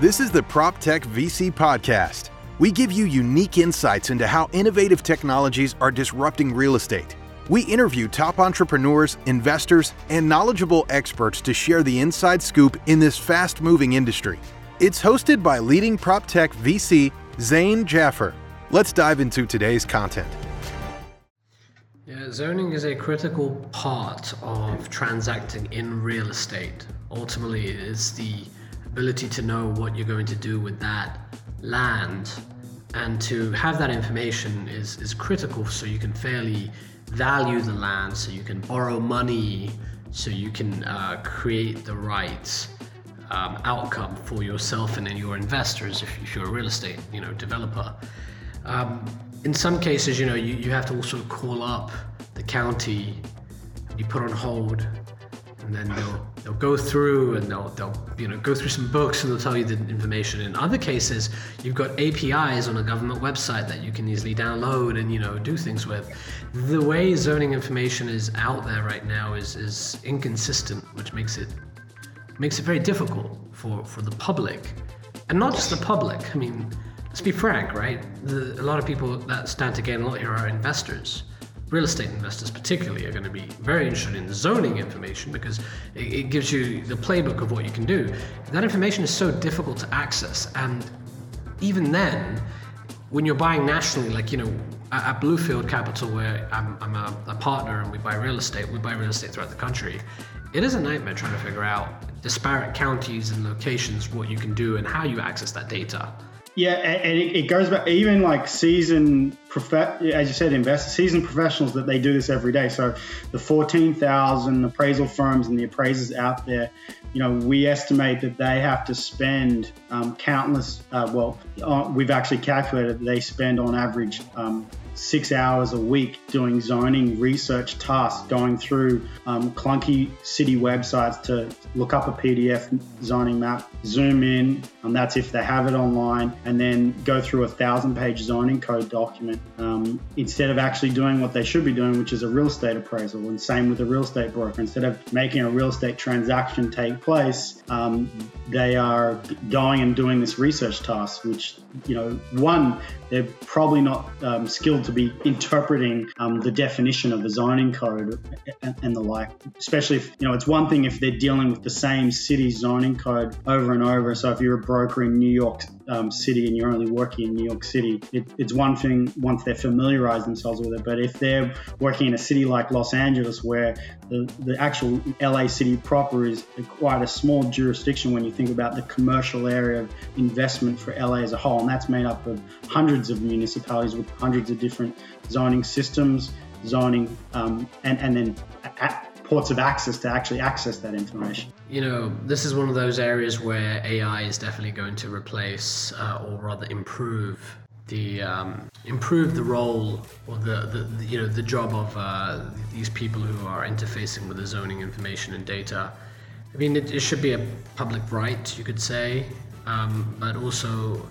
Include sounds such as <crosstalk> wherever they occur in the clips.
This is the PropTech VC Podcast. We give you unique insights into how innovative technologies are disrupting real estate. We interview top entrepreneurs, investors, and knowledgeable experts to share the inside scoop in this fast moving industry. It's hosted by leading PropTech VC Zain Jaffer. Let's dive into today's content. Yeah, zoning is a critical part of transacting in real estate. Ultimately, it's the ability to know what you're going to do with that land and to have that information is, is critical so you can fairly value the land so you can borrow money so you can uh, create the right um, outcome for yourself and then your investors if, if, you're a real estate you know developer. Um, in some cases you know you, you have to also call up the county you put on hold and then they'll they'll go through and they'll they'll you know go through some books and they'll tell you the information. In other cases, you've got APIs on a government website that you can easily download and you know do things with. The way zoning information is out there right now is is inconsistent, which makes it makes it very difficult for for the public, and not just the public. I mean, let's be frank, right? The, a lot of people that stand to gain a lot here are investors real estate investors particularly are going to be very interested in zoning information because it, gives you the playbook of what you can do. That information is so difficult to access, and even then, when you're buying nationally, like you know, at, Bluefield Capital, where I'm, I'm a, a partner and we buy real estate, we buy real estate throughout the country. It is a nightmare trying to figure out disparate counties and locations, what you can do, and how you access that data. Yeah, and it goes back even like season, as you said, investors, season professionals that they do this every day. So the 14,000 appraisal firms and the appraisers out there, you know, we estimate that they have to spend um, countless, uh, well, uh, we've actually calculated they spend on average um, six hours a week doing zoning research tasks, going through um, clunky city websites to look up a PDF zoning map, zoom in, and that's if they have it online, and then go through a thousand page zoning code document um, instead of actually doing what they should be doing, which is a real estate appraisal. And same with a real estate broker. Instead of making a real estate transaction take place, um, they are going and doing this research task, which, you know, one, they're probably not um, skilled to be interpreting um, the definition of the zoning code and, and, the like. Especially if you know it's one thing if they're dealing with the same city zoning code over and over. So if you're a broker in New York um, City and you're only working in New York City, it, it's one thing once they're familiarized themselves with it. But if they're working in a city like Los Angeles, where the, the actual LA city proper is quite a small jurisdiction when you think about the commercial area of investment for LA as a whole, and that's made up of hundreds of municipalities with hundreds of different zoning systems, zoning, um, and, and then ports of access to actually access that information. You know, this is one of those areas where AI is definitely going to replace, uh, or rather improve, the um, improve the role or the, the, the, you know the job of uh, these people who are interfacing with the zoning information and data. I mean, it, it should be a public right, you could say, um, but also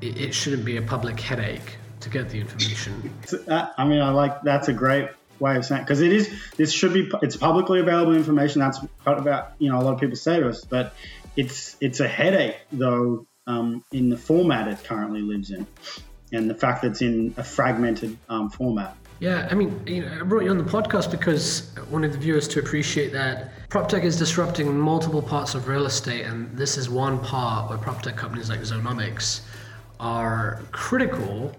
it, it shouldn't be a public headache to get the information. <laughs> Uh, I mean, I like that's a great way of saying because it is this should be it's publicly available information that's about you know a lot of people say to us but it's it's a headache though um, in the format it currently lives in and the fact that it's in a fragmented um, format. Yeah, I mean, you know, I brought you on the podcast because I wanted the viewers to appreciate that PropTech is disrupting multiple parts of real estate, and this is one part where PropTech companies like Zoneomics are critical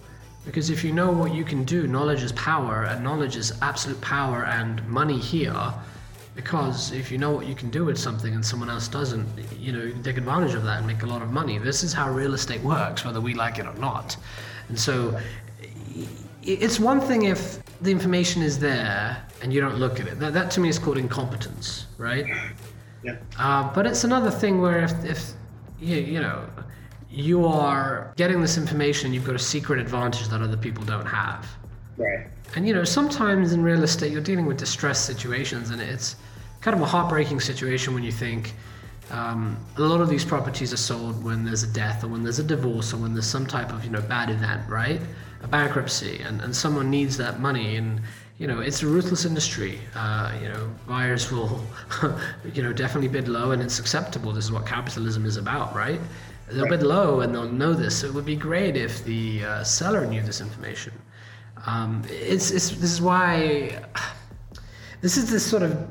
because if you know what you can do, knowledge is power, and knowledge is absolute power and money here. Because if you know what you can do with something and someone else doesn't, you know, you can take advantage of that and make a lot of money. This is how real estate works, whether we like it or not. And so it's one thing if the information is there and you don't look at it. That, that to me is called incompetence, right? Yeah. Uh, but it's another thing where if, if you, you know, you are getting this information, you've got a secret advantage that other people don't have. Right. And you know, sometimes in real estate, you're dealing with distressed situations, and it's kind of a heartbreaking situation when you think um, a lot of these properties are sold when there's a death, or when there's a divorce, or when there's some type of you know bad event, right? A bankruptcy, and, and someone needs that money, and you know it's a ruthless industry. Uh, you know, buyers will, <laughs> you know, definitely bid low, and it's acceptable. This is what capitalism is about, right? a little bid low and they'll know this. So it would be great if the uh, seller knew this information. Um, it's, it's, this is why <sighs> this is this sort of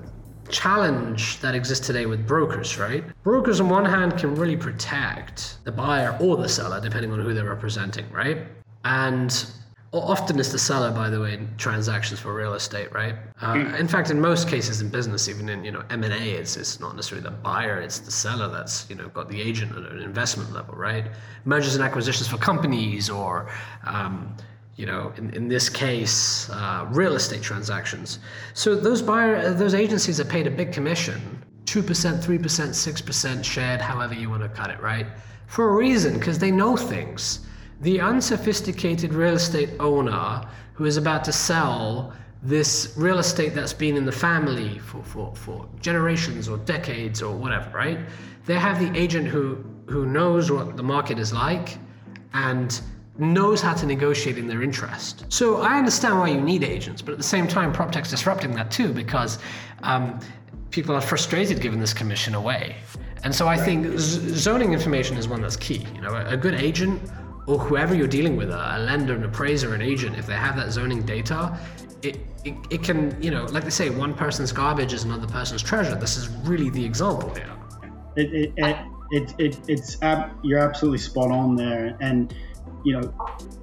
challenge that exists today with brokers, right? Brokers, on one hand, can really protect the buyer or the seller, depending on who they're representing, right? And often it's the seller, by the way, in transactions for real estate, right? Uh, hmm. in fact, in most cases in business, even in you know M and A, it's it's not necessarily the buyer, it's the seller that's you know got the agent at an investment level, right? Mergers and acquisitions for companies or um, you know, in, in this case, uh, real estate transactions. So those buyer, those agencies are paid a big commission, two percent, three percent, six percent shared, however you want to cut it, right? For a reason, because they know things. The unsophisticated real estate owner who is about to sell this real estate that's been in the family for, for, for generations or decades or whatever, right? They have the agent who who knows what the market is like and knows how to negotiate in their interest. So I understand why you need agents, but at the same time, PropTech's disrupting that too because um, people are frustrated giving this commission away. And so I think z- zoning information is one that's key. You know, a good agent or whoever you're dealing with, a, lender, an appraiser, an agent, if they have that zoning data, it, it, it can, you know, like they say, one person's garbage is another person's treasure. This is really the example here. It, it, it, it, it it's you're absolutely spot on there, and you know,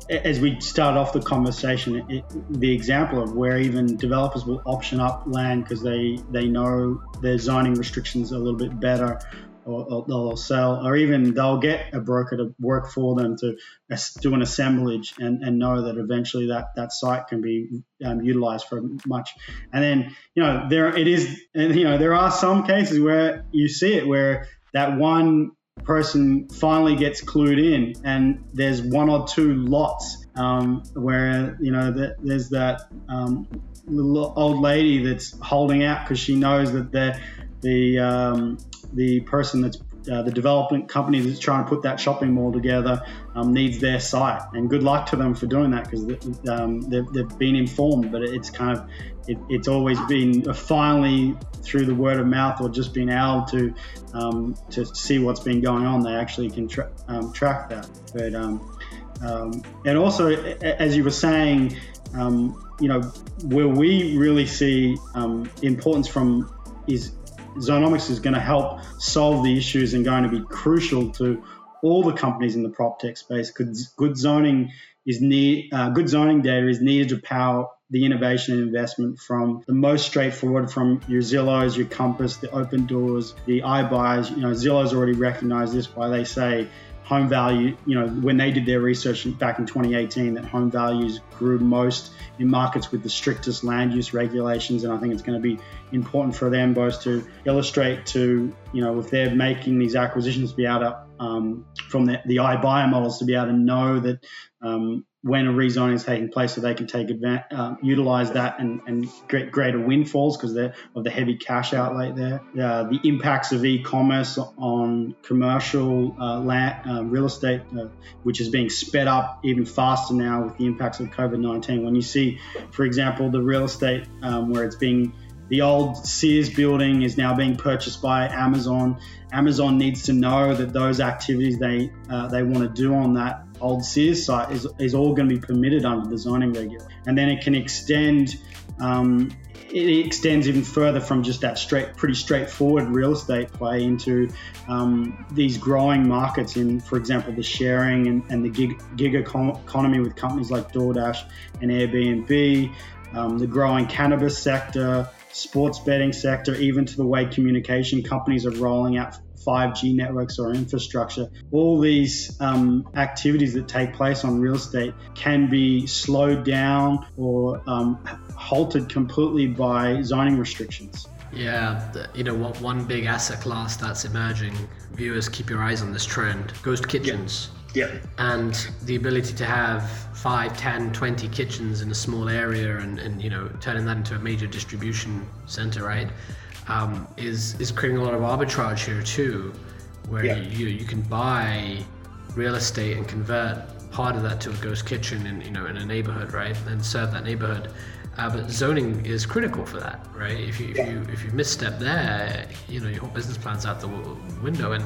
as we start off the conversation, it, the example of where even developers will option up land because they they know their zoning restrictions a little bit better, or, or, they'll sell, or even they'll get a broker to work for them to do an assemblage and, and know that eventually that, that site can be um, utilized for much. And then you know there it is, and you know there are some cases where you see it where that one person finally gets clued in and there's one or two lots um, where you know that there's that um, little old lady that's holding out because she knows that the the um, the person that's uh, the development company that's trying to put that shopping mall together um, needs their site. And good luck to them for doing that because um, they've, they've, been informed. But it's kind of it, it's always been finally through the word of mouth or just being able to um, to see what's been going on. They actually can tra- um, track that. But um, um, and also as you were saying. you know, where we really see importance from is Zoneomics is going to help solve the issues and going to be crucial to all the companies in the prop tech space. Because good zoning is need, uh, good zoning data is needed to power the innovation investment from the most straightforward from your Zillows, your Compass, the Open Doors, the iBuyers. You know, Zillow's already recognized this by they say home value, you know, when they did their research back in 2018, that home values grew most in markets with the strictest land use regulations. And I think it's going to be important for them both to illustrate to, you know, if they're making these acquisitions, to be able to, um, from the, the iBuyer models, to be able to know that um, when a rezoning is taking place so they can take advantage, uh, utilize that and, and get greater windfalls because of the heavy cash outlay there. Uh, the impacts of e-commerce on commercial uh, land, uh, real estate, uh, which is being sped up even faster now with the impacts of COVID-19. When you see, for example, the real estate um, where it's being the old Sears building is now being purchased by Amazon. Amazon needs to know that those activities they uh, they want to do on that old Sears site is, is all going to be permitted under the zoning regulations. And then it can extend, um, it extends even further from just that straight, pretty straightforward real estate play into um, these growing markets in, for example, the sharing and, and the gig, gig economy with companies like DoorDash and Airbnb, um, the growing cannabis sector, sports betting sector, even to the way communication companies are rolling out 5G networks or infrastructure, all these um, activities that take place on real estate can be slowed down or um, halted completely by zoning restrictions. Yeah, you know? One big asset class that's emerging. Viewers, keep your eyes on this trend. Ghost kitchens. Yeah. And the ability to have 5, 10, 20 kitchens in a small area and, and you know, turning that into a major distribution center, right? um, is is creating a lot of arbitrage here too, where yeah. you you can buy real estate and convert part of that to a ghost kitchen in you know in a neighborhood, right, and serve that neighborhood. Uh, but zoning is critical for that, right? If you, if you if you misstep there, you know your whole business plan's out the window. And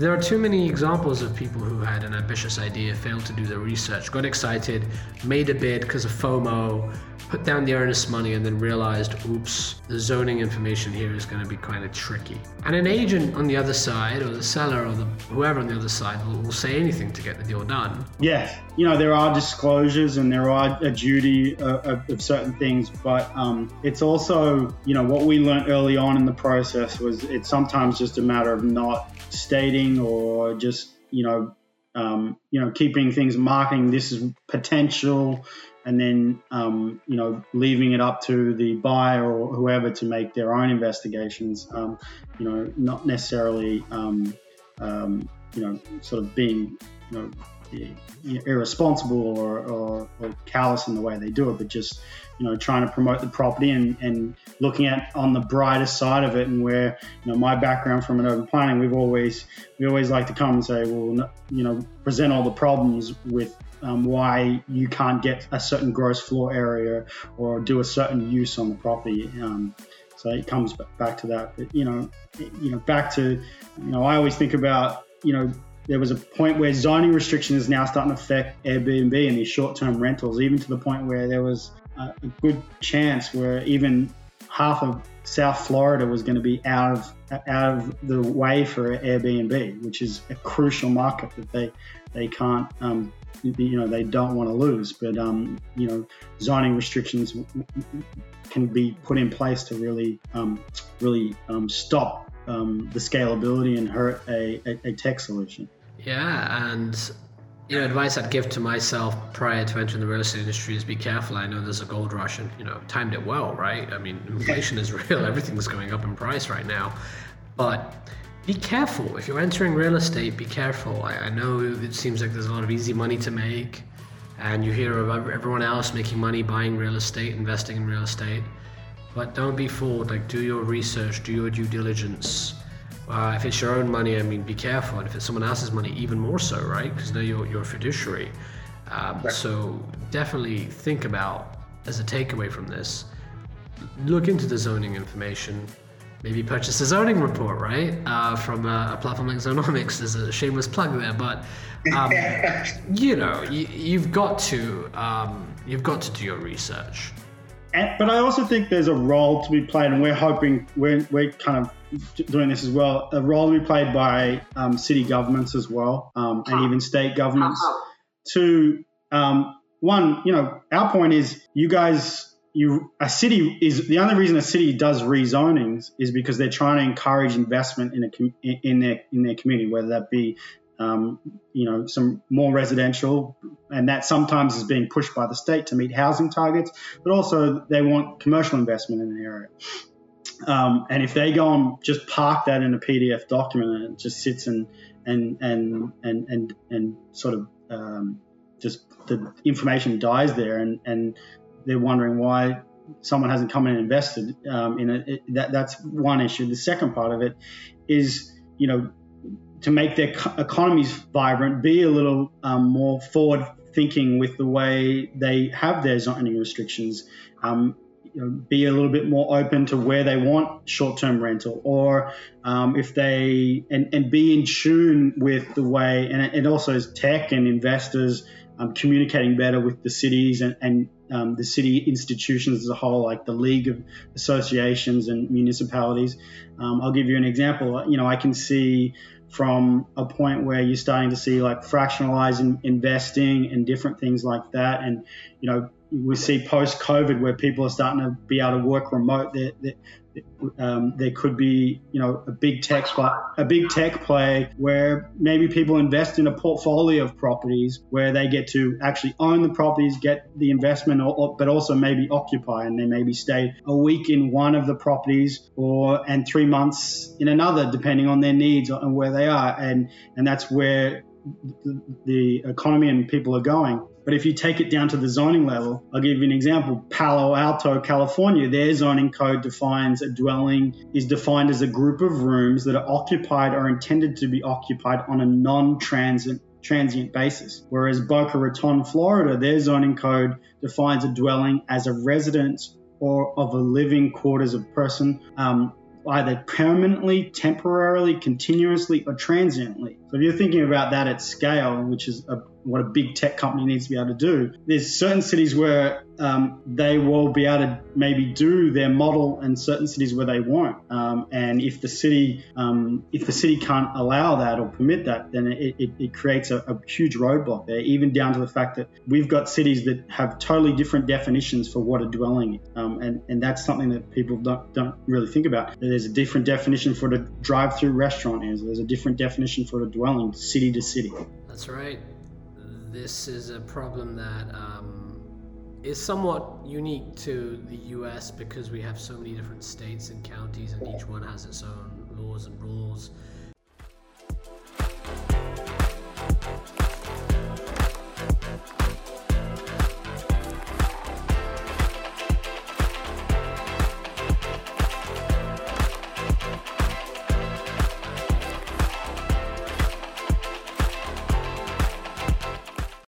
there are too many examples of people who had an ambitious idea, failed to do their research, got excited, made a bid because of FOMO, put down the earnest money and then realized, oops, the zoning information here is going to be kind of tricky. And an agent on the other side, or the seller, or the whoever on the other side, will, will say anything to get the deal done. Yes, you know there are disclosures and there are a duty of, of, of certain things, but um, it's also you know what we learned early on in the process was it's sometimes just a matter of not stating or just you know um, you know keeping things marking this is potential and then um, you know leaving it up to the buyer or whoever to make their own investigations. Um, you know, not necessarily um, um you know sort of being you know irresponsible or, or, or, callous in the way they do it, but just you know trying to promote the property and, and looking at on the brighter side of it and where you know my background from an urban planning, we've always we always like to come and say, well, you know, present all the problems with um, why you can't get a certain gross floor area or do a certain use on the property. Um, so it comes back to that. But you know, you know, back to you know, I always think about you know there was a point where zoning restriction is now starting to affect Airbnb and these short-term rentals, even to the point where there was a, good chance where even half of South Florida was going to be out of out of the way for Airbnb, which is a crucial market that they they can't um, you know they don't want to lose. But um, you know, zoning restrictions can be put in place to really um, really um, stop um, the scalability and hurt a, a, a tech solution. Yeah, and you know, advice I'd give to myself prior to entering the real estate industry is be careful. I know there's a gold rush and, you know, timed it well, right? I mean, inflation is <laughs> real. Everything's going up in price right now. But be careful. If you're entering real estate, be careful. I, I, know it seems like there's a lot of easy money to make, and you hear about everyone else making money buying real estate, investing in real estate. But don't be fooled. Like, do your research, do your due diligence. Uh, if it's your own money, I mean, be careful. And if it's someone else's money, even more so, right? Because now you're, you're a fiduciary. Um, right. So definitely think about, as a takeaway from this, look into the zoning information maybe purchase a zoning report, right? Uh, from a, a, platform like Zoneomics. There's a shameless plug there, but um, <laughs> you know, you, have got to um, you've got to do your research. And, but I also think there's a role to be played, and we're hoping we're, we're kind of doing this as well. A role to be played by um, city governments as well, um, and even state governments. To um, one, you know, our point is you guys you a city is the only reason a city does rezonings is because they're trying to encourage investment in a in their in their community, whether that be um, you know some more residential, and that sometimes is being pushed by the state to meet housing targets, but also they want commercial investment in the area. Um, and if they go and just park that in a PDF document and it just sits and and and and and, and sort of um, just the information dies there and, and they're wondering why someone hasn't come in and invested um, in it. it that, that's one issue. The second part of it is, you know, to make their economies vibrant, be a little um, more forward thinking with the way they have their zoning restrictions. Um, you know, be a little bit more open to where they want short-term rental, or um, if they and, and be in tune with the way, and, and also as tech and investors um, communicating better with the cities and, and um, the city institutions as a whole, like the League of Associations and municipalities. Um, I'll give you an example. You know, I can see from a point where you're starting to see like fractionalizing investing and different things like that, and you know, we see post COVID where people are starting to be able to work remote. They're, they're, um, there could be, you know, a big tech a big tech play where maybe people invest in a portfolio of properties where they get to actually own the properties, get the investment, or, or, but also maybe occupy, and they maybe stay a week in one of the properties or and three months in another, depending on their needs and where they are, and and that's where the economy and people are going. But if you take it down to the zoning level, I'll give you an example. Palo Alto, California, their zoning code defines a dwelling is defined as a group of rooms that are occupied or intended to be occupied on a non-transit transient basis. Whereas Boca Raton, Florida, their zoning code defines a dwelling as a residence or of a living quarters of person um, either permanently, temporarily, continuously, or transiently. So if you're thinking about that at scale, which is a, what a big tech company needs to be able to do, there's certain cities where um, they will be able to maybe do their model, and certain cities where they won't. Um, and if the city um, if the city can't allow that or permit that, then it, it, it creates a, a, huge roadblock there. Even down to the fact that we've got cities that have totally different definitions for what a dwelling is, um, and and that's something that people don't don't really think about. There's a different definition for what a drive-through restaurant is. There's a different definition for a dwelling, city to city. That's right. This is a problem that um, is somewhat unique to the US because we have so many different states and counties, and each one has its own laws and rules.